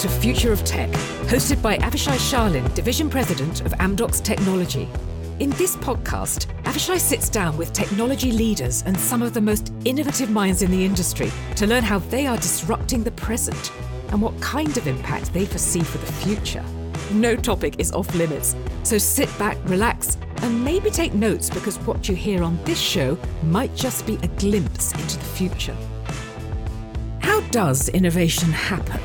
to Future of Tech, hosted by Avishai Sharlin, Division President of Amdocs Technology. In this podcast, Avishai sits down with technology leaders and some of the most innovative minds in the industry to learn how they are disrupting the present and what kind of impact they foresee for the future. No topic is off limits, so sit back, relax, and maybe take notes because what you hear on this show might just be a glimpse into the future. How does innovation happen?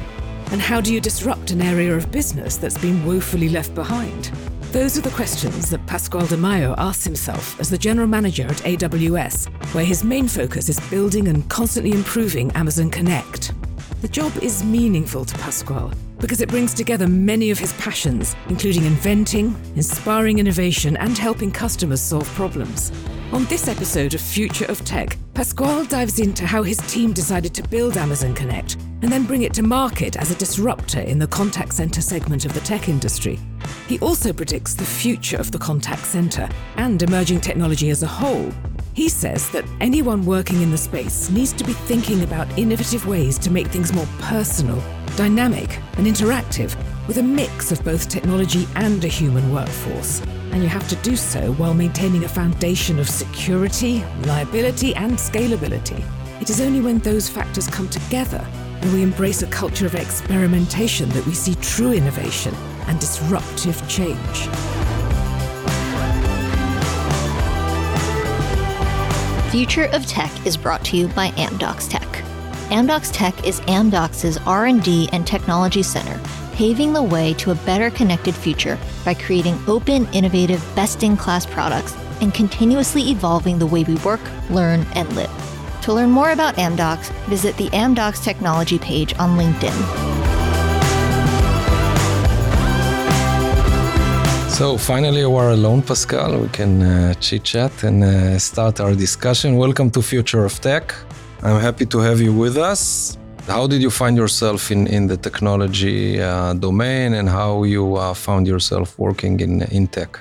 And how do you disrupt an area of business that's been woefully left behind? Those are the questions that Pasquale DeMaio asks himself as the general manager at AWS, where his main focus is building and constantly improving Amazon Connect. The job is meaningful to Pasquale because it brings together many of his passions, including inventing, inspiring innovation, and helping customers solve problems. On this episode of Future of Tech, Pasquale dives into how his team decided to build Amazon Connect and then bring it to market as a disruptor in the contact center segment of the tech industry. He also predicts the future of the contact center and emerging technology as a whole. He says that anyone working in the space needs to be thinking about innovative ways to make things more personal, dynamic, and interactive with a mix of both technology and a human workforce and you have to do so while maintaining a foundation of security, reliability, and scalability. It is only when those factors come together and we embrace a culture of experimentation that we see true innovation and disruptive change. Future of Tech is brought to you by Amdocs Tech. Amdocs Tech is Amdocs' R&D and technology center paving the way to a better connected future by creating open, innovative, best in class products and continuously evolving the way we work, learn, and live. To learn more about Amdocs, visit the Amdocs technology page on LinkedIn. So finally, we're alone, Pascal. We can uh, chit chat and uh, start our discussion. Welcome to Future of Tech. I'm happy to have you with us. How did you find yourself in, in the technology uh, domain and how you uh, found yourself working in, in tech?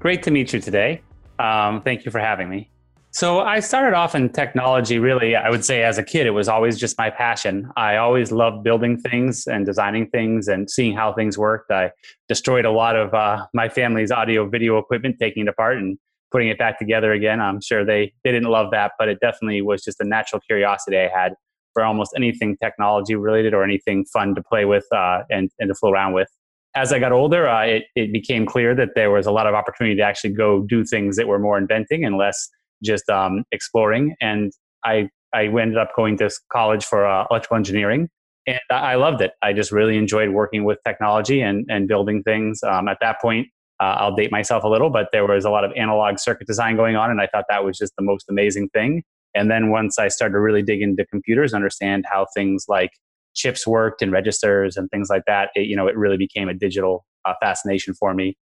Great to meet you today. Um, thank you for having me. So, I started off in technology really, I would say as a kid, it was always just my passion. I always loved building things and designing things and seeing how things worked. I destroyed a lot of uh, my family's audio video equipment, taking it apart and putting it back together again. I'm sure they, they didn't love that, but it definitely was just a natural curiosity I had for almost anything technology related or anything fun to play with uh, and, and to fool around with. As I got older, uh, it, it became clear that there was a lot of opportunity to actually go do things that were more inventing and less just um, exploring. And I, I ended up going to college for uh, electrical engineering. And I loved it. I just really enjoyed working with technology and, and building things. Um, at that point, uh, I'll date myself a little, but there was a lot of analog circuit design going on, and I thought that was just the most amazing thing. And then once I started to really dig into computers, understand how things like chips worked and registers and things like that, it, you know, it really became a digital uh, fascination for me.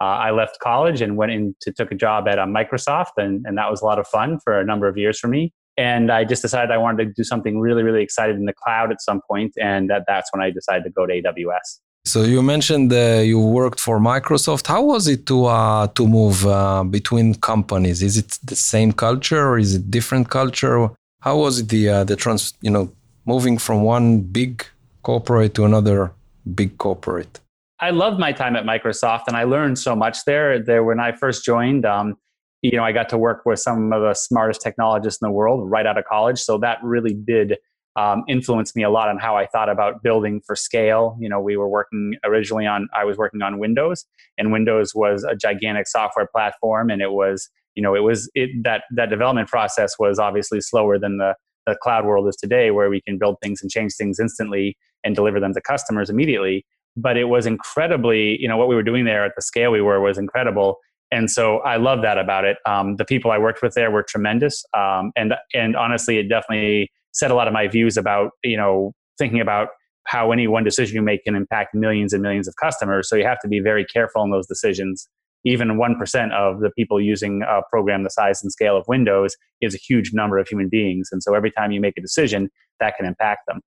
Uh, I left college and went into took a job at uh, Microsoft, and, and that was a lot of fun for a number of years for me. And I just decided I wanted to do something really, really excited in the cloud at some point, and that, that's when I decided to go to AWS. So you mentioned uh, you worked for Microsoft. How was it to uh, to move uh, between companies? Is it the same culture or is it different culture? How was it the uh, the trans you know moving from one big corporate to another big corporate? I loved my time at Microsoft and I learned so much there. There when I first joined, um, you know, I got to work with some of the smartest technologists in the world right out of college. So that really did um, influenced me a lot on how I thought about building for scale. You know, we were working originally on, I was working on Windows, and Windows was a gigantic software platform, and it was, you know, it was it, that that development process was obviously slower than the the cloud world is today, where we can build things and change things instantly and deliver them to customers immediately. But it was incredibly, you know, what we were doing there at the scale we were was incredible. And so I love that about it. Um, the people I worked with there were tremendous, um, and and honestly, it definitely set a lot of my views about you know thinking about how any one decision you make can impact millions and millions of customers. So you have to be very careful in those decisions. Even 1% of the people using a program the size and scale of Windows is a huge number of human beings. And so every time you make a decision, that can impact them.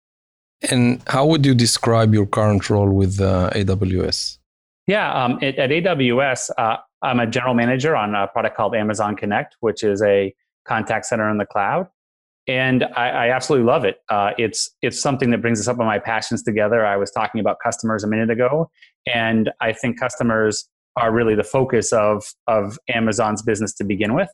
And how would you describe your current role with uh, AWS? Yeah, um, at, at, AWS, uh, I'm a general manager on a product called Amazon Connect, which is a contact center in the cloud. And I, I absolutely love it. Uh, it's it's something that brings us up on my passions together. I was talking about customers a minute ago, and I think customers are really the focus of of Amazon's business to begin with.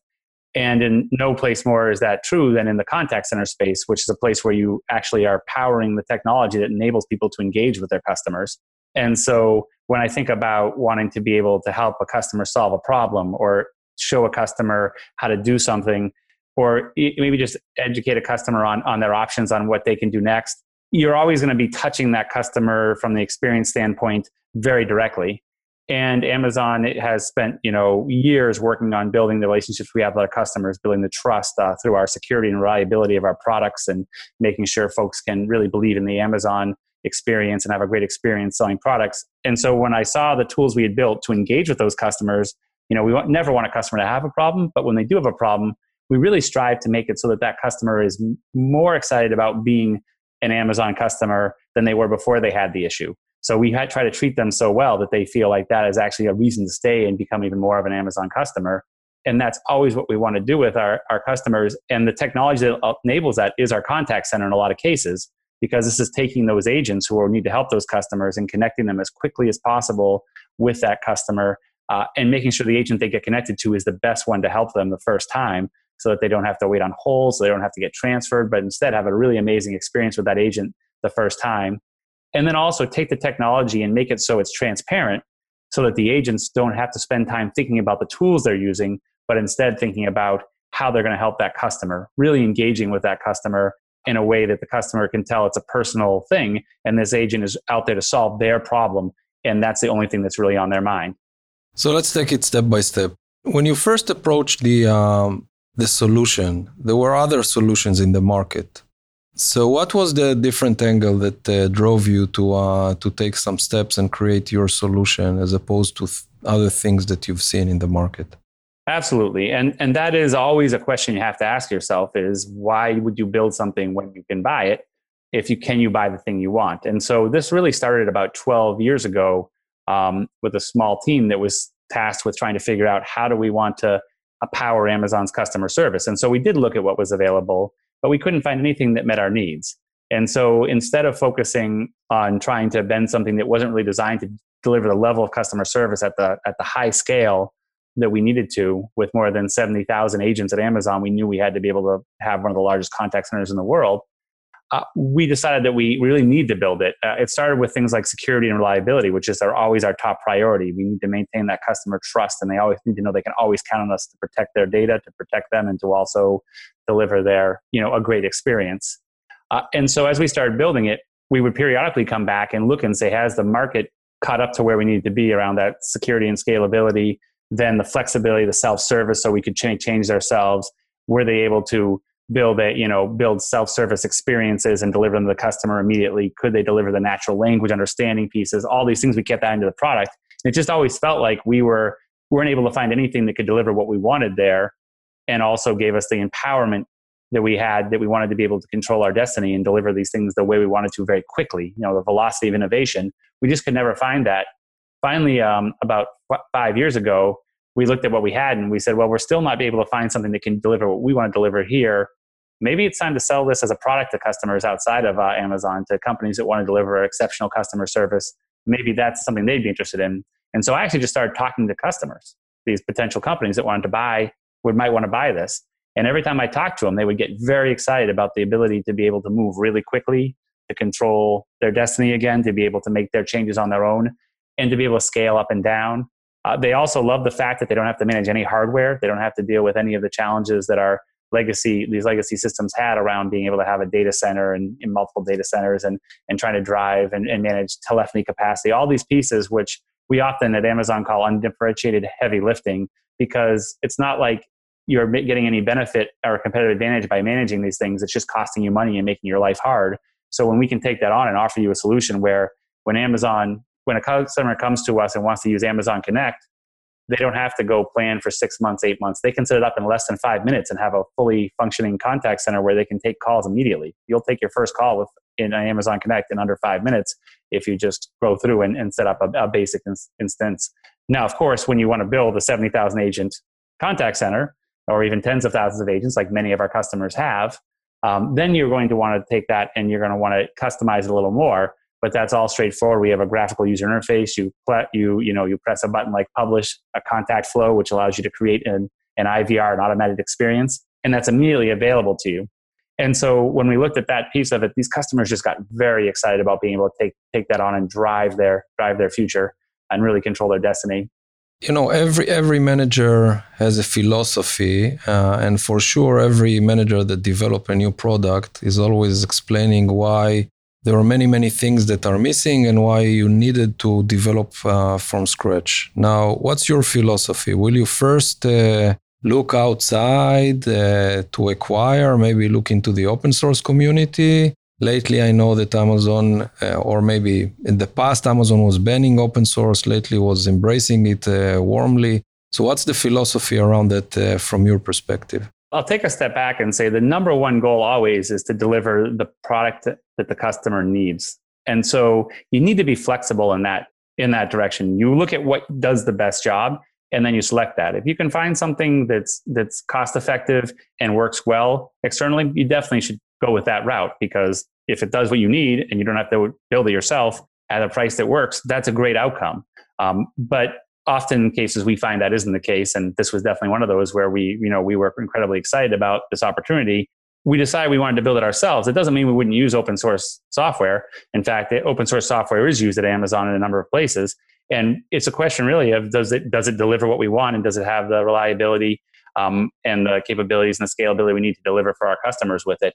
And in no place more is that true than in the contact center space, which is a place where you actually are powering the technology that enables people to engage with their customers. And so when I think about wanting to be able to help a customer solve a problem or show a customer how to do something, or maybe just educate a customer on, on their options on what they can do next, you're always going to be touching that customer from the experience standpoint very directly. And Amazon has spent, you know, years working on building the relationships we have with our customers, building the trust uh, through our security and reliability of our products, and making sure folks can really believe in the Amazon experience and have a great experience selling products. And so when I saw the tools we had built to engage with those customers, you know, we never want a customer to have a problem, but when they do have a problem, we really strive to make it so that that customer is more excited about being an Amazon customer than they were before they had the issue. So we try to treat them so well that they feel like that is actually a reason to stay and become even more of an Amazon customer. And that's always what we want to do with our, our customers. And the technology that enables that is our contact center in a lot of cases, because this is taking those agents who need to help those customers and connecting them as quickly as possible with that customer uh, and making sure the agent they get connected to is the best one to help them the first time so that they don't have to wait on hold, so they don't have to get transferred, but instead have a really amazing experience with that agent the first time. And then also take the technology and make it so it's transparent so that the agents don't have to spend time thinking about the tools they're using, but instead thinking about how they're going to help that customer, really engaging with that customer in a way that the customer can tell it's a personal thing and this agent is out there to solve their problem and that's the only thing that's really on their mind. So let's take it step by step. When you first approached the um, the solution. There were other solutions in the market. So, what was the different angle that uh, drove you to uh, to take some steps and create your solution, as opposed to th- other things that you've seen in the market? Absolutely, and and that is always a question you have to ask yourself: is why would you build something when you can buy it? If you can, you buy the thing you want. And so this really started about 12 years ago um, with a small team that was tasked with trying to figure out how do we want to power Amazon's customer service. And so we did look at what was available, but we couldn't find anything that met our needs. And so instead of focusing on trying to bend something that wasn't really designed to deliver the level of customer service at the at the high scale that we needed to with more than 70,000 agents at Amazon, we knew we had to be able to have one of the largest contact centers in the world uh, we decided that we really need to build it. Uh, it started with things like security and reliability, which is our, always our top priority. We need to maintain that customer trust, and they always need to know they can always count on us to protect their data, to protect them, and to also deliver their you know a great experience. Uh, and so as we started building it, we would periodically come back and look and say, has the market caught up to where we need to be around that security and scalability? Then the flexibility, the self service, so we could change, change ourselves. Were they able to build a you know build self-service experiences and deliver them to the customer immediately. Could they deliver the natural language understanding pieces? All these things we kept that into the product. It just always felt like we were weren't able to find anything that could deliver what we wanted there and also gave us the empowerment that we had that we wanted to be able to control our destiny and deliver these things the way we wanted to very quickly. You know the velocity of innovation we just could never find that. Finally um, about five years ago we looked at what we had and we said, well, we're still not able to find something that can deliver what we want to deliver here. Maybe it's time to sell this as a product to customers outside of uh, Amazon, to companies that want to deliver exceptional customer service. Maybe that's something they'd be interested in. And so I actually just started talking to customers, these potential companies that wanted to buy, would might want to buy this. And every time I talked to them, they would get very excited about the ability to be able to move really quickly, to control their destiny again, to be able to make their changes on their own, and to be able to scale up and down uh, they also love the fact that they don't have to manage any hardware. They don't have to deal with any of the challenges that our legacy these legacy systems had around being able to have a data center and, multiple data centers and and trying to drive and, and manage telephony capacity. All these pieces, which we often at Amazon call undifferentiated heavy lifting, because it's not like you're getting any benefit or competitive advantage by managing these things. It's just costing you money and making your life hard. So when we can take that on and offer you a solution where when Amazon when a customer comes to us and wants to use Amazon Connect, they don't have to go plan for six months, eight months. They can set it up in less than five minutes and have a fully functioning contact center where they can take calls immediately. You'll take your first call with in Amazon Connect in under five minutes if you just go through and, and set up a, a basic ins- instance. Now, of course, when you want to build a 70,000 agent contact center or even tens of thousands of agents like many of our customers have, Um, then you're going to want to take that and you're going to want to customize it a little more. But that's all straightforward. We have a graphical user interface. You you you know you press a button like publish a contact flow, which allows you to create an, an IVR, an automated experience, and that's immediately available to you. And so when we looked at that piece of it, these customers just got very excited about being able to take take that on and drive their drive their future and really control their destiny you know every every manager has a philosophy uh, and for sure every manager that develop a new product is always explaining why there are many many things that are missing and why you needed to develop uh, from scratch now what's your philosophy will you first uh, look outside uh, to acquire maybe look into the open source community Lately, I know that Amazon, uh, or maybe in the past, Amazon was banning open source. Lately, was embracing it uh, warmly. So, what's the philosophy around that uh, from your perspective? I'll take a step back and say the number one goal always is to deliver the product that the customer needs. And so, you need to be flexible in that in that direction. You look at what does the best job, and then you select that. If you can find something that's that's cost effective and works well externally, you definitely should go with that route because if it does what you need and you don't have to build it yourself at a price that works, that's a great outcome. Um, but often cases we find that isn't the case, and this was definitely one of those where we, you know, we were incredibly excited about this opportunity. We decided we wanted to build it ourselves. It doesn't mean we wouldn't use open source software. In fact, open source software is used at Amazon in a number of places, and it's a question really of does it does it deliver what we want and does it have the reliability um, and the capabilities and the scalability we need to deliver for our customers with it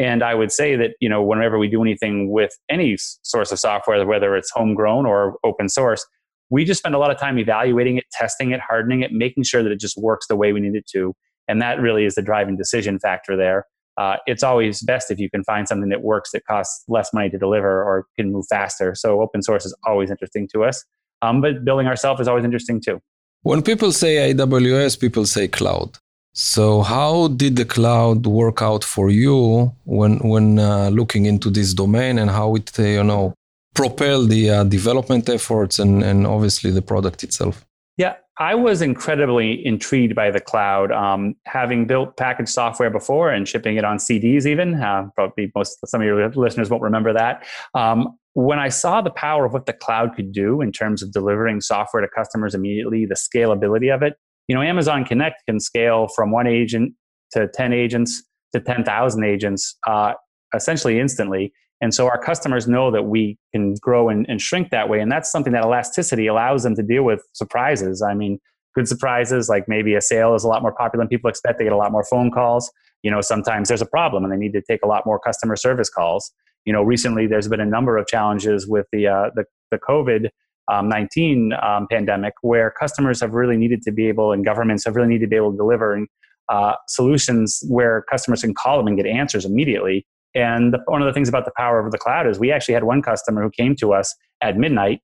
and I would say that, you know, whenever we do anything with any source of software, whether it's homegrown or open source, we just spend a lot of time evaluating it, testing it, hardening it, making sure that it just works the way we need it to. And that really is the driving decision factor there. Uh, it's always best if you can find something that works that costs less money to deliver or can move faster. So open source is always interesting to us. Um, but building ourselves is always interesting too. When people say AWS, people say cloud. So, how did the cloud work out for you when when uh, looking into this domain, and how it uh, you know propel the uh, development efforts and and obviously the product itself? Yeah, I was incredibly intrigued by the cloud. Um, having built packaged software before and shipping it on CDs, even uh, probably most some of your listeners won't remember that. Um, when I saw the power of what the cloud could do in terms of delivering software to customers immediately, the scalability of it, you know, Amazon Connect can scale from one agent to 10 agents to 10,000 agents uh, essentially instantly. And so our customers know that we can grow and, and, shrink that way. And that's something that elasticity allows them to deal with surprises. I mean, good surprises, like maybe a sale is a lot more popular than people expect. They get a lot more phone calls. You know, sometimes there's a problem and they need to take a lot more customer service calls. You know, recently there's been a number of challenges with the, uh, the, the COVID um, 19 um, pandemic, where customers have really needed to be able, and governments have really needed to be able to deliver uh, solutions where customers can call them and get answers immediately. And one of the things about the power of the cloud is we actually had one customer who came to us at midnight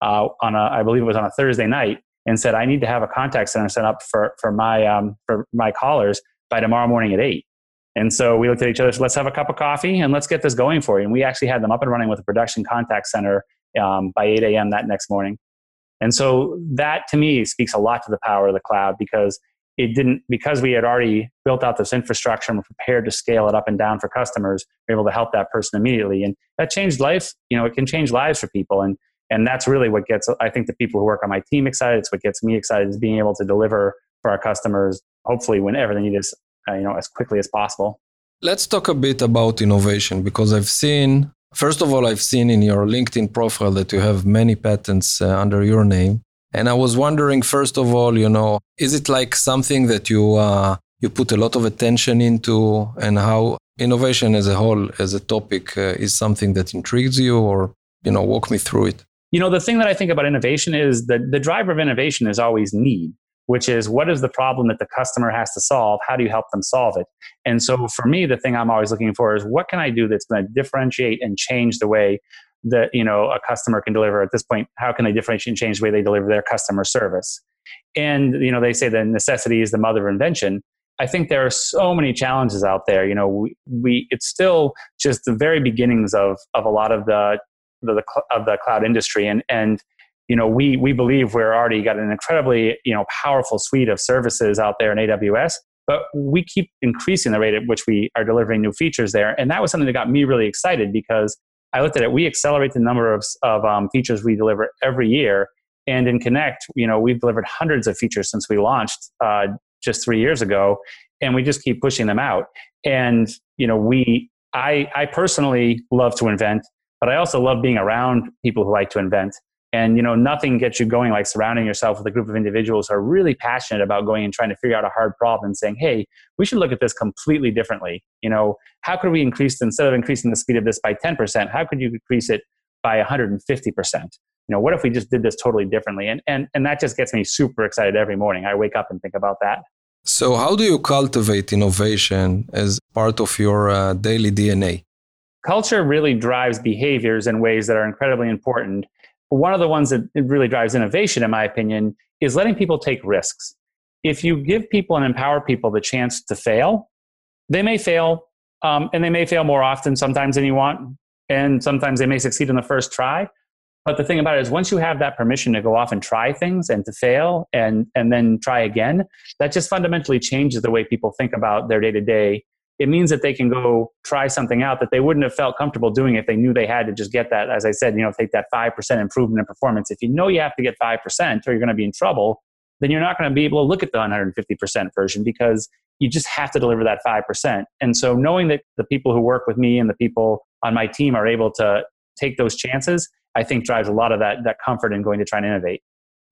uh, on a, I believe it was on a Thursday night, and said, "I need to have a contact center set up for for my um, for my callers by tomorrow morning at 8. And so we looked at each other. So let's have a cup of coffee and let's get this going for you. And we actually had them up and running with a production contact center um, by 8 a.m. that next morning. And so that to me speaks a lot to the power of the cloud because it didn't, because we had already built out this infrastructure and were prepared to scale it up and down for customers, we are able to help that person immediately. And that changed life. You know, it can change lives for people. And, and that's really what gets, I think, the people who work on my team excited. It's what gets me excited is being able to deliver for our customers, hopefully whenever they need us, uh, you know, as quickly as possible. Let's talk a bit about innovation because I've seen First of all, I've seen in your LinkedIn profile that you have many patents uh, under your name. And I was wondering, first of all, you know, is it like something that you uh, you put a lot of attention into, and how innovation as a whole, as a topic, uh, is something that intrigues you, or you know, walk me through it. You know, the thing that I think about innovation is that the driver of innovation is always need which is what is the problem that the customer has to solve? How do you help them solve it? And so for me, the thing I'm always looking for is what can I do that's going to differentiate and change the way that you know a customer can deliver at this point how can they differentiate and change the way they deliver their customer service and you know they say that necessity is the mother of invention i think there are so many challenges out there you know we, we it's still just the very beginnings of of a lot of the, the, the of the cloud industry and and you know, we we believe we're already got an incredibly you know powerful suite of services out there in AWS. but we keep increasing the rate at which we are delivering new features there. And that was something that got me really excited because I looked at it. We accelerate the number of, of um, features we deliver every year. And in Connect, you know, we've delivered hundreds of features since we launched uh, just three years ago, and we just keep pushing them out. And you know, we, I, I personally love to invent, but I also love being around people who like to invent. And you know, nothing gets you going like surrounding yourself with a group of individuals who are really passionate about going and trying to figure out a hard problem and saying, "Hey, we should look at this completely differently." You know, how could we increase instead of increasing the speed of this by 10%, how could you increase it by 150%? You know, what if we just did this totally differently? And and and that just gets me super excited every morning. I wake up and think about that. So, how do you cultivate innovation as part of your uh, daily DNA? Culture really drives behaviors in ways that are incredibly important one of the ones that really drives innovation, in my opinion, is letting people take risks. If you give people and empower people the chance to fail, they may fail, um, and they may fail more often sometimes than you want, and sometimes they may succeed in the first try. But the thing about it is, once you have that permission to go off and try things and to fail and and then try again, that just fundamentally changes the way people think about their day to day it means that they can go try something out that they wouldn't have felt comfortable doing if they knew they had to just get that, as I said, you know, take that 5% improvement in performance. If you know you have to get 5% or you're going to be in trouble, then you're not going to be able to look at the 150% version because you just have to deliver that 5%. And so knowing that the people who work with me and the people on my team are able to take those chances, I think drives a lot of that, that comfort in going to try and innovate.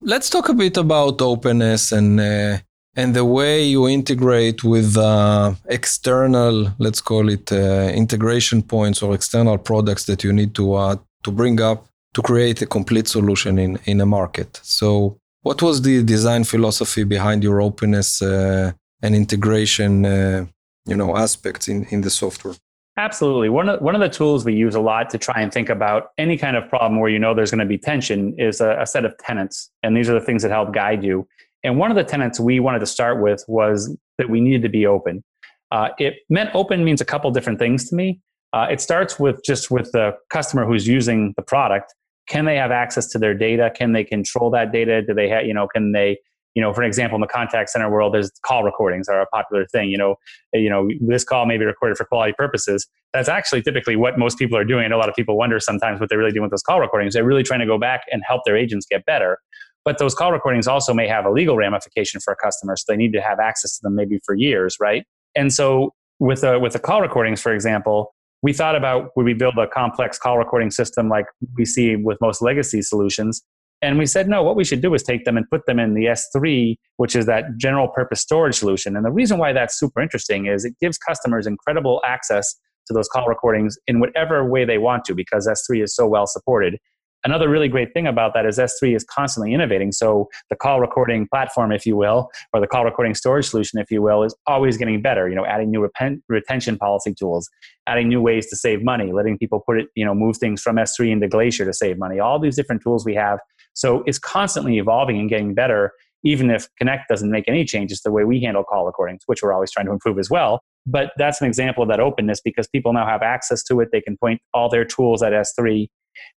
Let's talk a bit about openness and uh, and the way you integrate with uh, external, let's call it uh, integration points or external products that you need to uh, to bring up to create a complete solution in in a market. So, what was the design philosophy behind your openness uh, and integration, uh, you know, aspects in in the software? Absolutely. One of, one of the tools we use a lot to try and think about any kind of problem where you know there's going to be tension is a, a set of tenets. And these are the things that help guide you. And one of the tenets we wanted to start with was that we needed to be open. Uh, it meant open means a couple different things to me. Uh, it starts with just with the customer who's using the product. Can they have access to their data? Can they control that data? Do they have, you know, can they, you know, for example, in the contact center world, there's call recordings are a popular thing. You know, you know, this call may be recorded for quality purposes. That's actually typically what most people are doing. And a lot of people wonder sometimes what they're really doing with those call recordings. They're really trying to go back and help their agents get better. But those call recordings also may have a legal ramification for a customer, so they need to have access to them maybe for years, right? And so with the with the call recordings, for example, we thought about would we build a complex call recording system like we see with most legacy solutions, and we said no. What we should do is take them and put them in the S3, which is that general purpose storage solution. And the reason why that's super interesting is it gives customers incredible access to those call recordings in whatever way they want to because S3 is so well supported. Another really great thing about that is S3 is constantly innovating. So the call recording platform, if you will, or the call recording storage solution, if you will, is always getting better. You know, adding new retention policy tools, adding new ways to save money, letting people put it, you know, move things from S3 into Glacier to save money. All these different tools we have. So it's constantly evolving and getting better, even if Connect doesn't make any changes to the way we handle call recordings, which we're always trying to improve as well. But that's an example of that openness because people now have access to it. They can point all their tools at S3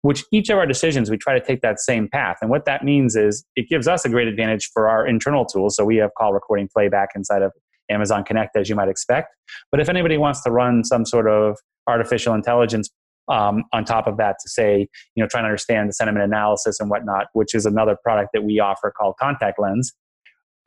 which each of our decisions we try to take that same path. And what that means is it gives us a great advantage for our internal tools. So we have call recording playback inside of amazon connect as you might expect. But if anybody wants to run some sort of artificial intelligence um, on top of that to say you know trying to understand the sentiment analysis and whatnot which is another product that we offer called contact lens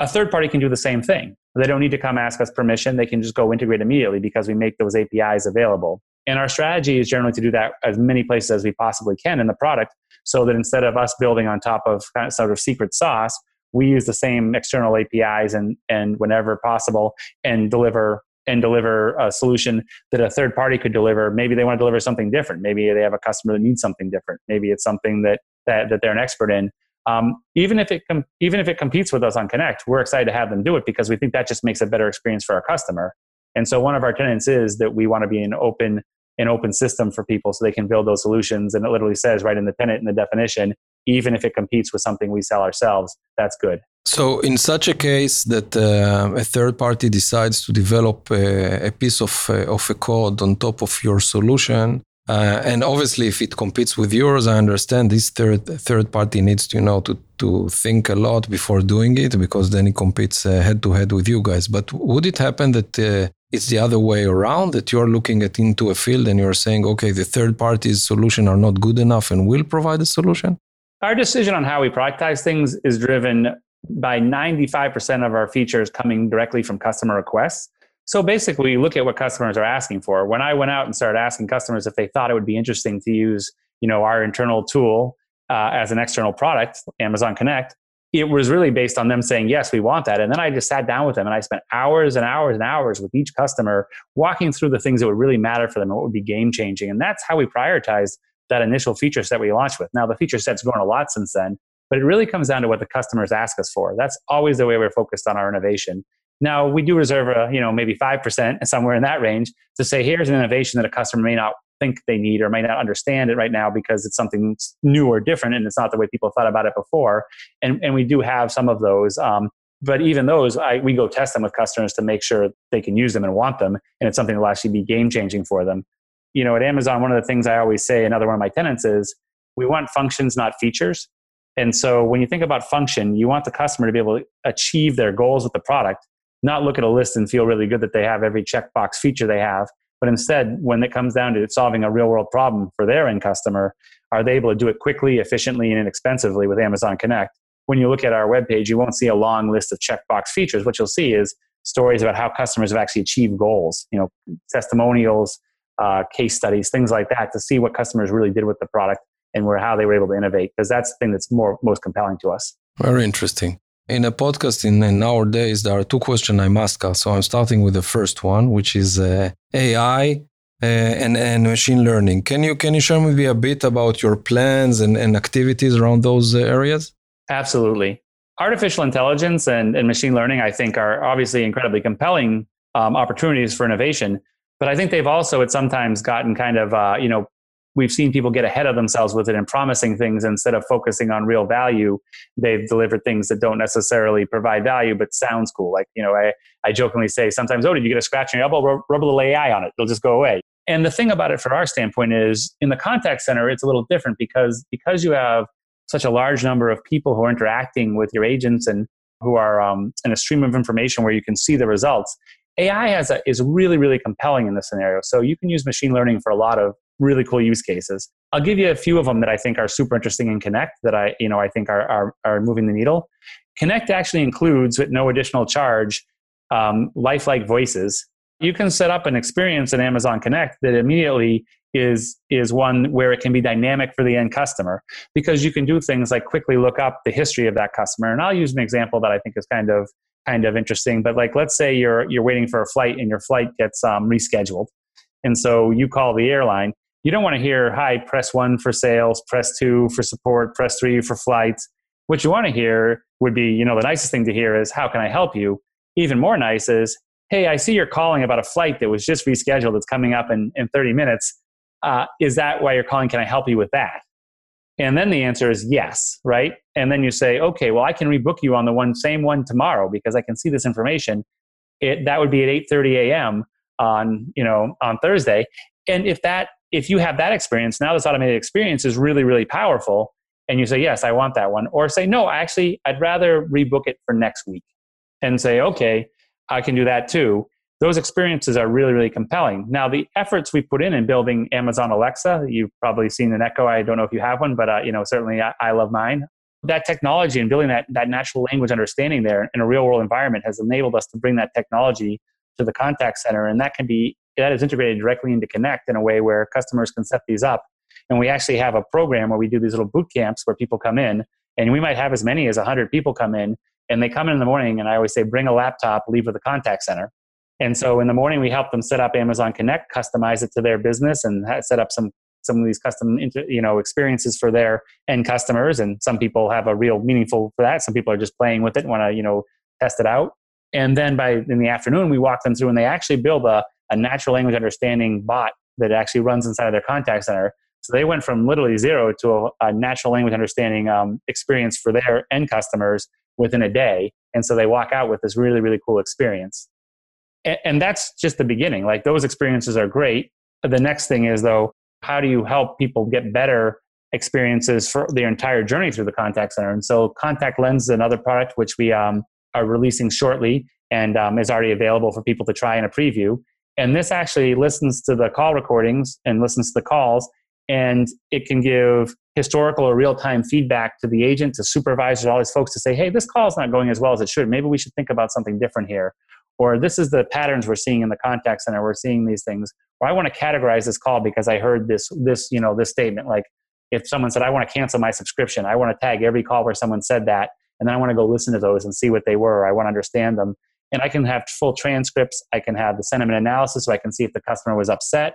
a third party can do the same thing. They don't need to come ask us permission. They can just go integrate immediately because we make those apis available and our strategy is generally to do that as many places as we possibly can in the product so that instead of us building on top of sort of secret sauce, we use the same external APIs and, and whenever possible and deliver and deliver a solution that a third party could deliver. Maybe they want to deliver something different. Maybe they have a customer that needs something different. Maybe it's something that that, that they're an expert in. Um, even if it com- even if it competes with us on Connect, we're excited to have them do it because we think that just makes a better experience for our customer. And so one of our tenets is that we want to be an open an open system for people so they can build those solutions. And it literally says right in the tenet in the definition, even if it competes with something we sell ourselves, that's good. So, in such a case that uh, a third party decides to develop a, a piece of, uh, of a code on top of your solution, Uh, and obviously, if it competes with yours, I understand this third third party needs to you know to to think a lot before doing it because then it competes head to head with you guys. But would it happen that uh, it's the other way around that you're looking at into a field and you're saying, okay, the third party's solution are not good enough and will provide a solution? Our decision on how we productize things is driven by 95% of our features coming directly from customer requests. So basically, you look at what customers are asking for. When I went out and started asking customers if they thought it would be interesting to use, you know, our internal tool uh, as an external product, Amazon Connect, it was really based on them saying, yes, we want that. And then I just sat down with them and I spent hours and hours and hours with each customer walking through the things that would really matter for them and what would be game changing. And that's how we prioritized that initial feature set we launched with. Now, the feature set's grown a lot since then, but it really comes down to what the customers ask us for. That's always the way we're focused on our innovation. Now we do reserve a, you know, maybe 5% somewhere in that range to say, here's an innovation that a customer may not think they need or may not understand it right now because it's something new or different and it's not the way people thought about it before. And, and we do have some of those. Um, but even those, I, we go test them with customers to make sure they can use them and want them. And it's something that will actually be game changing for them. You know, at Amazon, one of the things I always say, another one of my tenets is we want functions, not features. And so when you think about function, you want the customer to be able to achieve their goals with the product not look at a list and feel really good that they have every checkbox feature they have, but instead, when it comes down to solving a real world problem for their end customer, are they able to do it quickly, efficiently, and inexpensively with Amazon Connect? When you look at our webpage, you won't see a long list of checkbox features. What you'll see is stories about how customers have actually achieved goals, you know, testimonials, uh, case studies, things like that, to see what customers really did with the product and where how they were able to innovate. Because that's the thing that's more most compelling to us. Very interesting. In a podcast in, in nowadays, there are two questions I must ask. So I'm starting with the first one, which is uh, AI uh, and, and machine learning. Can you can you share with me a bit about your plans and, and activities around those uh, areas? Absolutely. Artificial intelligence and, and machine learning, I think, are obviously incredibly compelling um, opportunities for innovation. But I think they've also at sometimes gotten kind of uh, you know we've seen people get ahead of themselves with it and promising things instead of focusing on real value. They've delivered things that don't necessarily provide value but sounds cool. Like you know i, I jokingly say sometimes oh did you get a scratch on your elbow rub, rub a little ai on it. It'll just go away. And the thing about it from our standpoint is in the contact center it's a little different because because you have such a large number of people who are interacting with your agents and who are um, in a stream of information where you can see the results ai has a, is really really compelling in this scenario so you can use machine learning for a lot of really cool use cases. I'll give you a few of them that I think are super interesting in Connect that I, you know, I think are, are, are moving the needle. Connect actually includes, with no additional charge, um, lifelike voices. You can set up an experience in Amazon Connect that immediately is is one where it can be dynamic for the end customer because you can do things like quickly look up the history of that customer. And I'll use an example that I think is kind of kind of interesting. But like, let's say you're you're waiting for a flight and your flight gets um, rescheduled, and so you call the airline you don't want to hear, hi, press one for sales, press two for support, press three for flights. What you want to hear would be, you know, the nicest thing to hear is, how can I help you? Even more nice is, hey, I see you're calling about a flight that was just rescheduled. It's coming up in, in 30 minutes. Uh, is that why you're calling? Can I help you with that? And then the answer is yes, right? And then you say, okay, well, I can rebook you on the one same one tomorrow because I can see this information. It, that would be at 8:30 a.m. on you know on Thursday. And if that if you have that experience, now this automated experience is really, really powerful. And you say, yes, I want that one. Or say, no, actually, I'd rather rebook it for next week and say, okay, I can do that too. Those experiences are really, really compelling. Now, the efforts we put in in building Amazon Alexa, you've probably seen an Echo. I don't know if you have one, but uh, you know certainly I, I love mine. That technology and building that, that natural language understanding there in a real world environment has enabled us to bring that technology to the contact center, and that can be that is integrated directly into Connect in a way where customers can set these up. And we actually have a program where we do these little boot camps where people come in, and we might have as many as 100 people come in, and they come in in the morning, and I always say, bring a laptop, leave with a contact center. And so in the morning, we help them set up Amazon Connect, customize it to their business, and set up some some of these custom you know experiences for their end customers. And some people have a real meaningful for that. Some people are just playing with it, want to you know test it out. And then by in the afternoon, we walk them through, and they actually build a a natural language understanding bot that actually runs inside of their contact center. So they went from literally zero to a, a natural language understanding um, experience for their end customers within a day. And so they walk out with this really, really cool experience. And, that's just the beginning. Like those experiences are great. The next thing is though, how do you help people get better experiences for their entire journey through the contact center? And so Contact Lens is another product which we um, are releasing shortly and um, is already available for people to try in a preview. And this actually listens to the call recordings and listens to the calls, and it can give historical or real time feedback to the agent, to supervisors, all these folks to say, hey, this call is not going as well as it should. Maybe we should think about something different here. Or this is the patterns we're seeing in the contact center. We're seeing these things. Or I want to categorize this call because I heard this, this, you know, this statement. Like if someone said, I want to cancel my subscription, I want to tag every call where someone said that. And then I want to go listen to those and see what they were. I want to understand them. And I can have full transcripts. I can have the sentiment analysis so I can see if the customer was upset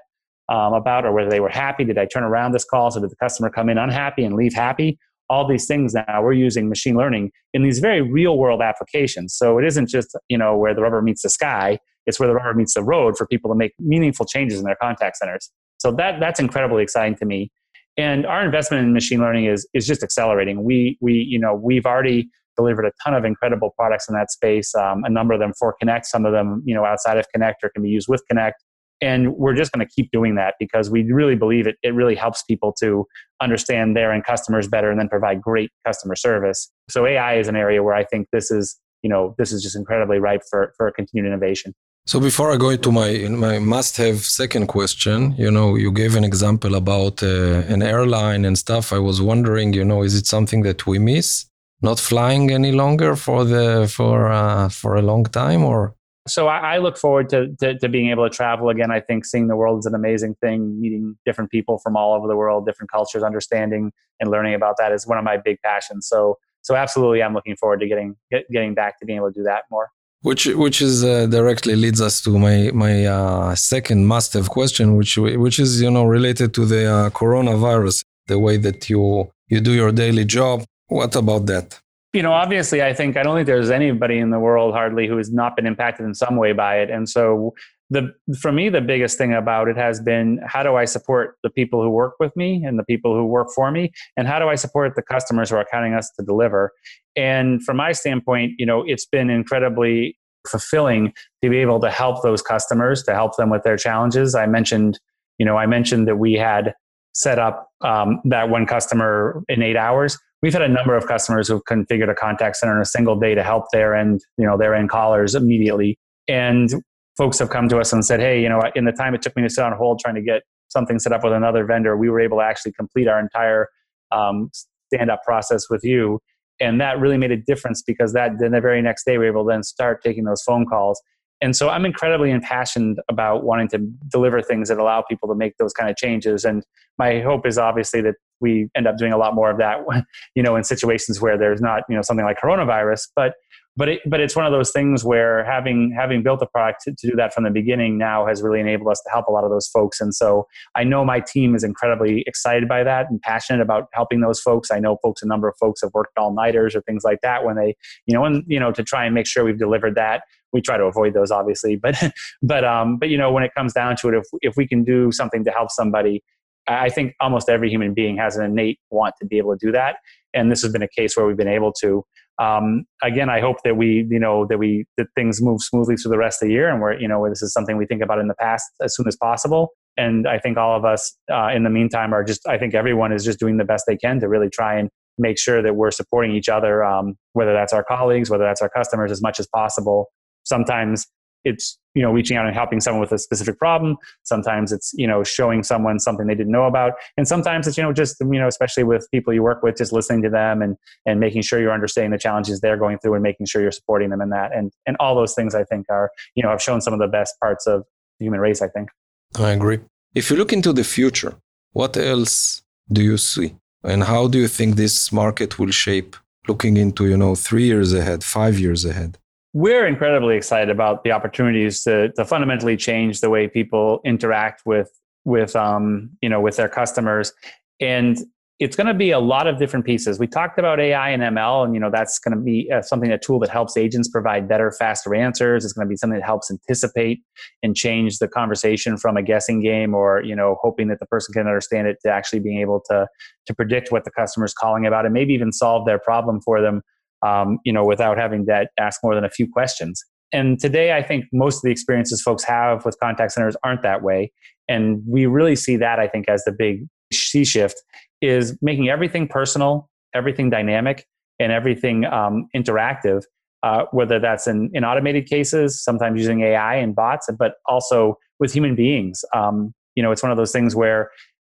um, about or whether they were happy. Did I turn around this call? So did the customer come in unhappy and leave happy? All these things now we're using machine learning in these very real world applications. So it isn't just you know where the rubber meets the sky. It's where the rubber meets the road for people to make meaningful changes in their contact centers. So that that's incredibly exciting to me. And our investment in machine learning is is just accelerating. We we you know we've already delivered a ton of incredible products in that space. Um, a number of them for Connect, some of them you know outside of Connect or can be used with Connect and we're just going to keep doing that because we really believe it it really helps people to understand their and customers better and then provide great customer service. So ai is an area where i think this is you know this is just incredibly ripe for for continued innovation. So before I go into my my must-have second question, you know, you gave an example about uh, an airline and stuff. I was wondering, you know, is it something that we miss, not flying any longer for the for uh, for a long time, or so I, I look forward to, to, to being able to travel again. I think seeing the world is an amazing thing. Meeting different people from all over the world, different cultures, understanding and learning about that is one of my big passions. So so absolutely, I'm looking forward to getting get, getting back to being able to do that more. Which which is uh, directly leads us to my my uh, second must have question, which which is you know related to the uh, coronavirus, the way that you you do your daily job. What about that? You know, obviously, I think I don't think there's anybody in the world hardly who has not been impacted in some way by it. And so, the for me, the biggest thing about it has been how do I support the people who work with me and the people who work for me, and how do I support the customers who are counting us to deliver. And from my standpoint, you know, it's been incredibly fulfilling to be able to help those customers, to help them with their challenges. I mentioned, you know, I mentioned that we had set up um, that one customer in eight hours we've had a number of customers who've configured a contact center in a single day to help their end, you know, their end callers immediately. And folks have come to us and said, hey, you know, in the time it took me to sit on hold trying to get something set up with another vendor, we were able to actually complete our entire um, stand up process with you. And that really made a difference because that then the very next day we were able to then start taking those phone calls and so i'm incredibly impassioned about wanting to deliver things that allow people to make those kind of changes. And my hope is obviously that we end up doing a lot more of that you know in situations where there's not you know something like coronavirus. But but it, but it's one of those things where having having built a product to, to, do that from the beginning now has really enabled us to help a lot of those folks. And so i know my team is incredibly excited by that and passionate about helping those folks. I know folks a number of folks have worked all nighters or things like that when they you know and you know to try and make sure we've delivered that we try to avoid those obviously but but um but you know when it comes down to it if if we can do something to help somebody i think almost every human being has an innate want to be able to do that. And this has been a case where we've been able to um, again i hope that we you know that we that things move smoothly through the rest of the year and we're you know this is something we think about in the past as soon as possible. And i think all of us uh, in the meantime are just i think everyone is just doing the best they can to really try and make sure that we're supporting each other um, whether that's our colleagues whether that's our customers as much as possible sometimes it's you know reaching out and helping someone with a specific problem. Sometimes it's you know showing someone something they didn't know about. And sometimes it's you know just you know especially with people you work with just listening to them and and making sure you're understanding the challenges they're going through and making sure you're supporting them in that. And and all those things i think are you know have shown some of the best parts of the human race i think. I agree. If you look into the future what else do you see? And how do you think this market will shape looking into you know 3 years ahead 5 years ahead we're incredibly excited about the opportunities to, to fundamentally change the way people interact with with um, you know with their customers. And it's going to be a lot of different pieces. We talked about ai and ml and you know that's going to be uh, something a tool that helps agents provide better faster answers. It's going to be something that helps anticipate and change the conversation from a guessing game or you know hoping that the person can understand it to actually being able to to predict what the customer is calling about and maybe even solve their problem for them um, you know, without having to ask more than a few questions. and today I think most of the experiences folks have with contact centers aren't that way. And we really see that I think as the big sea shift is making everything personal, everything dynamic, and everything um, interactive. Uh, whether that's in, in automated cases, sometimes using AI and bots, but also with human beings. Um, you know, it's one of those things where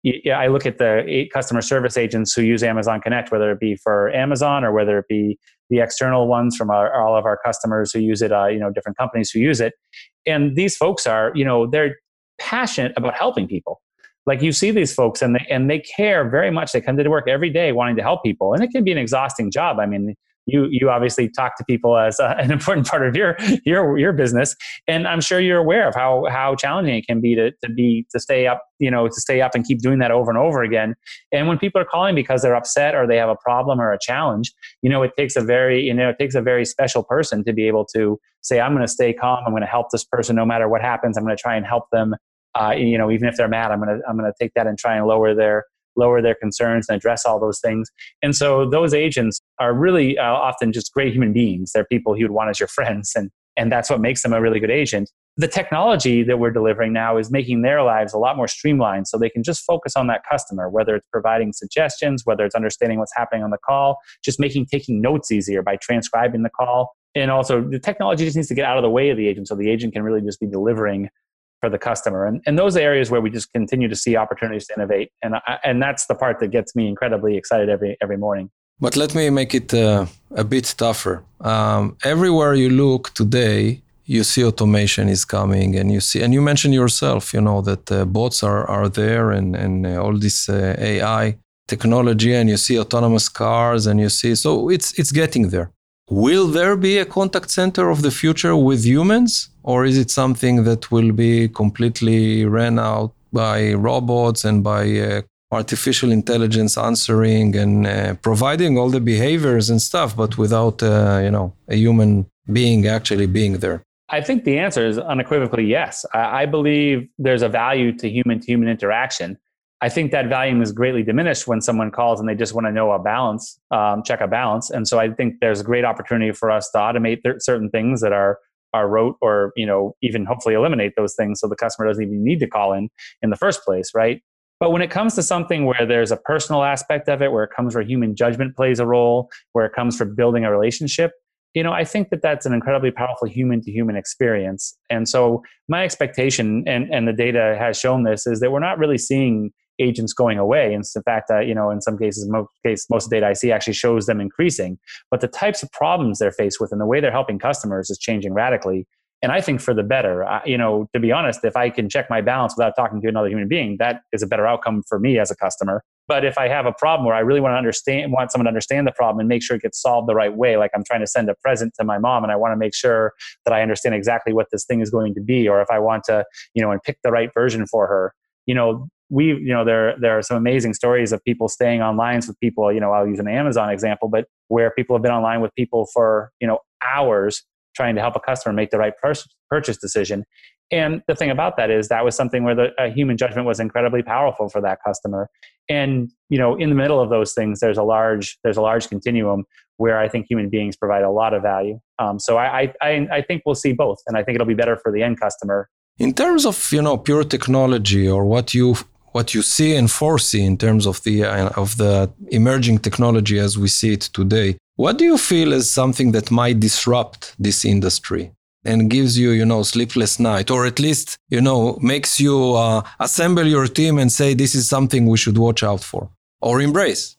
I look at the customer service agents who use Amazon Connect, whether it be for Amazon or whether it be the external ones from our, all of our customers who use it, uh, you know, different companies who use it. And these folks are, you know, they're passionate about helping people. Like you see these folks and they, and they care very much. They come to work every day wanting to help people. And it can be an exhausting job. I mean, you you obviously talk to people as uh, an important part of your your your business. And i'm sure you're aware of how how challenging it can be to, to be to stay up you know to stay up and keep doing that over and over again. And when people are calling because they're upset or they have a problem or a challenge you know it takes a very you know it takes a very special person to be able to say i'm going to stay calm. I'm going to help this person no matter what happens. I'm going to try and help them uh, you know even if they're mad i'm going to i'm going to take that and try and lower their lower their concerns and address all those things. And so those agents are really uh, often just great human beings. They're people you would want as your friends, and and that's what makes them a really good agent. The technology that we're delivering now is making their lives a lot more streamlined so they can just focus on that customer, whether it's providing suggestions, whether it's understanding what's happening on the call, just making taking notes easier by transcribing the call. And also, the technology just needs to get out of the way of the agent so the agent can really just be delivering for the customer. And, and those areas where we just continue to see opportunities to innovate. And, I, and that's the part that gets me incredibly excited every, every morning. But let me make it uh, a bit tougher. Um, everywhere you look today, you see automation is coming and you see and you mentioned yourself you know that uh, bots are, are there and, and uh, all this uh, ai technology and you see autonomous cars and you see so it's it's getting there Will there be a contact center of the future with humans, or is it something that will be completely ran out by robots and by uh, artificial intelligence answering and uh, providing all the behaviors and stuff, but without uh, you know a human being actually being there? I think the answer is unequivocally yes. I, I believe there's a value to human to human interaction. I think that volume is greatly diminished when someone calls and they just want to know a balance, um, check a balance. And so I think there's a great opportunity for us to automate th- certain things that are are rote or you know even hopefully eliminate those things so the customer doesn't even need to call in in the first place right but when it comes to something where there's a personal aspect of it where it comes where human judgment plays a role where it comes for building a relationship you know i think that that's an incredibly powerful human to human experience and so my expectation and and the data has shown this is that we're not really seeing agents going away. And in fact, uh, you know, in some cases, most case, most data I see actually shows them increasing. But the types of problems they're faced with and the way they're helping customers is changing radically. And I think for the better. I, you know, to be honest, if I can check my balance without talking to another human being, that is a better outcome for me as a customer. But if I have a problem where I really want to understand, want someone to understand the problem and make sure it gets solved the right way, like I'm trying to send a present to my mom and I want to make sure that I understand exactly what this thing is going to be, or if I want to, you know, and pick the right version for her, you know, we you know there there are some amazing stories of people staying on lines with people you know i'll use an amazon example but where people have been online with people for you know hours trying to help a customer make the right pur- purchase decision. And the thing about that is that was something where the human judgment was incredibly powerful for that customer. And you know in the middle of those things there's a large there's a large continuum where i think human beings provide a lot of value. Um, so I, I i think we'll see both and i think it'll be better for the end customer. In terms of you know pure technology or what you what you see and foresee in terms of the uh, of the emerging technology as we see it today what do you feel is something that might disrupt this industry and gives you you know sleepless night or at least you know makes you uh, assemble your team and say this is something we should watch out for or embrace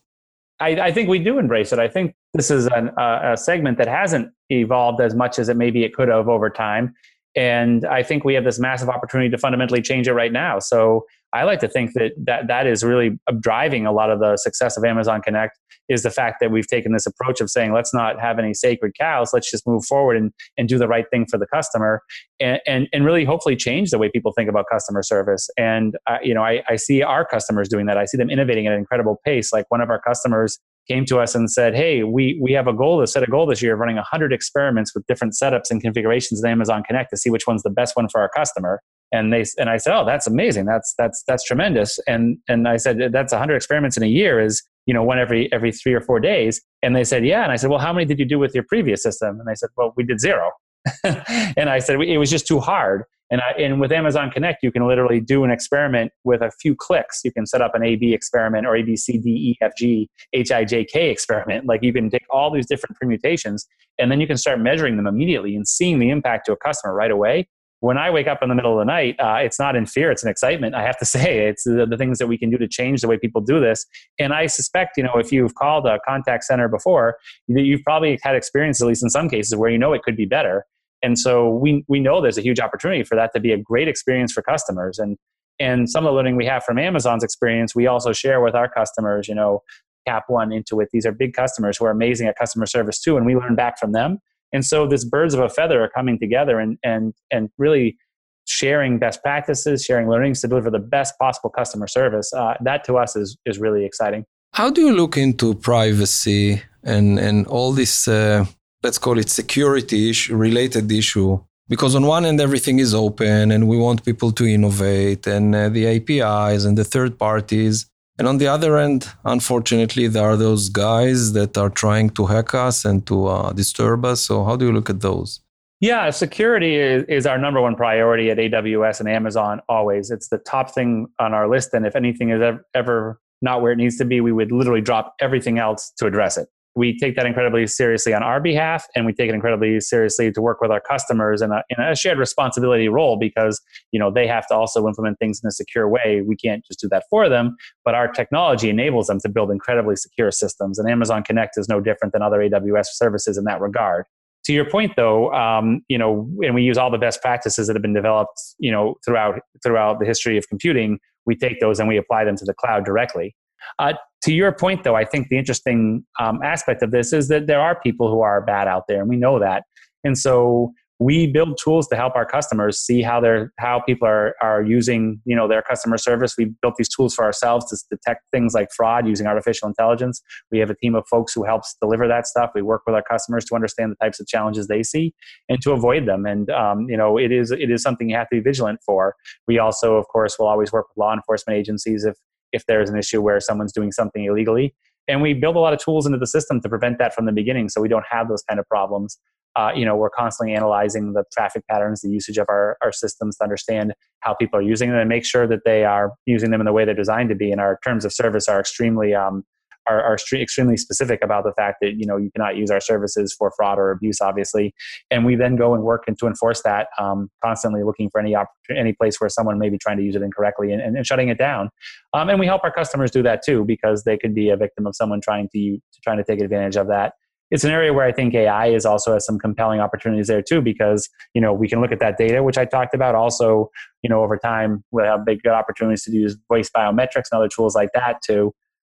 I, I think we do embrace it. I think this is an, uh, a segment that hasn't evolved as much as it maybe it could have over time and I think we have this massive opportunity to fundamentally change it right now. So I like to think that that, that is really driving a lot of the success of Amazon Connect is the fact that we've taken this approach of saying, let's not have any sacred cows. Let's just move forward and, and do the right thing for the customer and, and, and really hopefully change the way people think about customer service. And, uh, you know, I, I see our customers doing that. I see them innovating at an incredible pace. Like one of our customers came to us and said, "Hey, we we have a goal to set a goal this year of running 100 experiments with different setups and configurations in Amazon Connect to see which one's the best one for our customer." And they and I said, "Oh, that's amazing. That's that's that's tremendous." And and I said, "That's 100 experiments in a year is you know one every every three or four days." And they said, "Yeah." And I said, "Well, how many did you do with your previous system?" And they said, "Well, we did zero. and I said, it was just too hard. And, I, and with Amazon Connect, you can literally do an experiment with a few clicks. You can set up an A B experiment or A B C D E F G H I J K experiment. Like you can take all these different permutations and then you can start measuring them immediately and seeing the impact to a customer right away. When I wake up in the middle of the night, uh, it's not in fear, it's an excitement. I have to say, it's the, the things that we can do to change the way people do this. And I suspect, you know, if you've called a contact center before, you've probably had experience, at least in some cases, where you know it could be better and so we we know there's a huge opportunity for that to be a great experience for customers and and some of the learning we have from amazon's experience we also share with our customers you know cap one intuit these are big customers who are amazing at customer service too and we learn back from them and so this birds of a feather are coming together and and and really sharing best practices sharing learnings to deliver the best possible customer service. Uh, that to us is is really exciting. How do you look into privacy and and all this uh, let's call it security issue, related issue? Because on one end everything is open and we want people to innovate and uh, the apis and the third parties and on the other end unfortunately there are those guys that are trying to hack us and to uh, disturb us. So how do you look at those? Yeah security is, is our number one priority at aws and amazon always. It's the top thing on our list. And if anything is ever, ever not where it needs to be we would literally drop everything else to address it we take that incredibly seriously on our behalf and we take it incredibly seriously to work with our customers in a, in a shared responsibility role because you know they have to also implement things in a secure way. We can't just do that for them but our technology enables them to build incredibly secure systems and amazon connect is no different than other aws services in that regard. To your point though um, you know and we use all the best practices that have been developed you know throughout throughout the history of computing we take those and we apply them to the cloud directly uh, to your point, though, I think the interesting um, aspect of this is that there are people who are bad out there, and we know that. And so we build tools to help our customers see how they're how people are are using you know their customer service. We built these tools for ourselves to detect things like fraud using artificial intelligence. We have a team of folks who helps deliver that stuff. We work with our customers to understand the types of challenges they see and to avoid them. And um, you know it is it is something you have to be vigilant for. We also, of course, will always work with law enforcement agencies if if there's an issue where someone's doing something illegally. And we build a lot of tools into the system to prevent that from the beginning so we don't have those kind of problems. Uh, you know, we're constantly analyzing the traffic patterns, the usage of our, our systems to understand how people are using them and make sure that they are using them in the way they're designed to be. And our terms of service are extremely um, are, are extremely specific about the fact that you know you cannot use our services for fraud or abuse, obviously. And we then go and work and to enforce that, um, constantly looking for any any place where someone may be trying to use it incorrectly and, and, and shutting it down. Um, and we help our customers do that too because they could be a victim of someone trying to trying to take advantage of that it's an area where I think AI is also has some compelling opportunities there too, because you know we can look at that data, which I talked about. Also, you know, over time we'll have big good opportunities to use voice biometrics and other tools like that to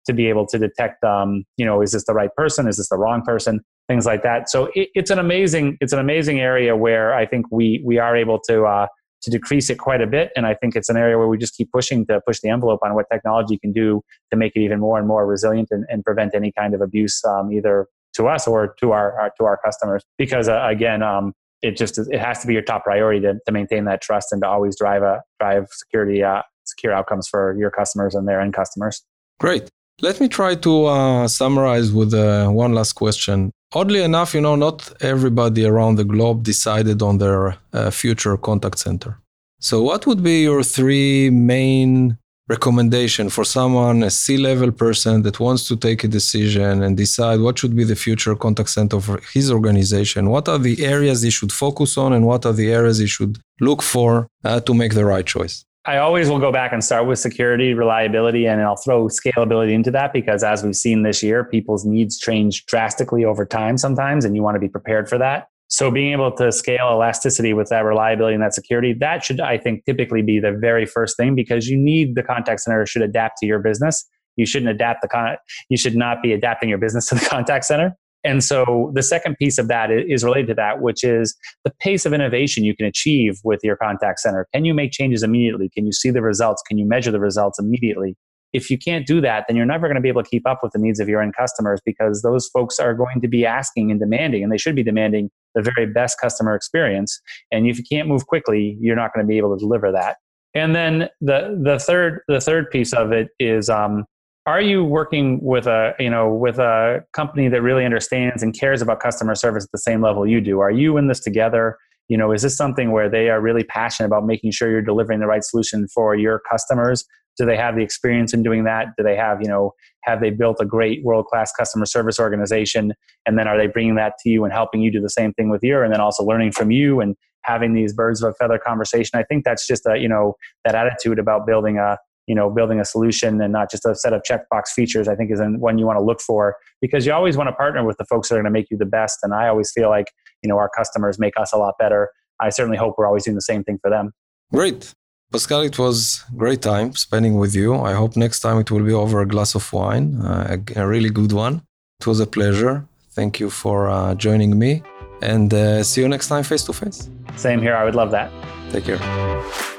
to be able to detect, um, you know, is this the right person? Is this the wrong person? Things like that. So it, it's an amazing, it's an amazing area where I think we we are able to uh, to decrease it quite a bit. And I think it's an area where we just keep pushing to push the envelope on what technology can do to make it even more and more resilient and, and prevent any kind of abuse, um, either to us or to our, our to our customers. Because uh, again, um, it just it has to be your top priority to, to maintain that trust and to always drive a drive security uh, secure outcomes for your customers and their end customers. Great. Let me try to uh, summarize with uh, one last question. Oddly enough, you know, not everybody around the globe decided on their uh, future contact center. So, what would be your three main recommendation for someone, a C-level person that wants to take a decision and decide what should be the future contact center for his organization? What are the areas he should focus on, and what are the areas he should look for uh, to make the right choice? I always will go back and start with security, reliability, and I'll throw scalability into that because as we've seen this year, people's needs change drastically over time sometimes, and you want to be prepared for that. So being able to scale elasticity with that reliability and that security, that should, I think, typically be the very first thing because you need the contact center should adapt to your business. You shouldn't adapt the con- you should not be adapting your business to the contact center. And so the second piece of that is related to that, which is the pace of innovation you can achieve with your contact center. Can you make changes immediately? Can you see the results? Can you measure the results immediately? If you can't do that, then you're never going to be able to keep up with the needs of your end customers because those folks are going to be asking and demanding, and they should be demanding the very best customer experience. And if you can't move quickly, you're not going to be able to deliver that. And then the the third the third piece of it is um, are you working with a you know with a company that really understands and cares about customer service at the same level you do? Are you in this together? You know is this something where they are really passionate about making sure you're delivering the right solution for your customers? Do they have the experience in doing that? Do they have you know have they built a great world class customer service organization? And then are they bringing that to you and helping you do the same thing with your and then also learning from you and having these birds of a feather conversation? I think that's just a you know that attitude about building a you know building a solution and not just a set of checkbox features i think is one you want to look for because you always want to partner with the folks that are going to make you the best. And i always feel like you know our customers make us a lot better. I certainly hope we're always doing the same thing for them. Great. Pascal it was great time spending with you. I hope next time it will be over a glass of wine uh, a, a, really good one. It was a pleasure. Thank you for uh, joining me. And uh, see you next time face to face. Same here. I would love that. Take care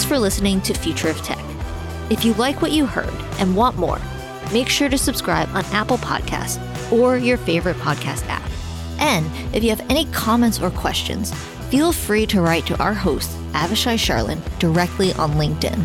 Thanks for listening to Future of Tech. If you like what you heard and want more, make sure to subscribe on Apple Podcasts or your favorite podcast app. And if you have any comments or questions, feel free to write to our host, Avishai Sharlin, directly on LinkedIn.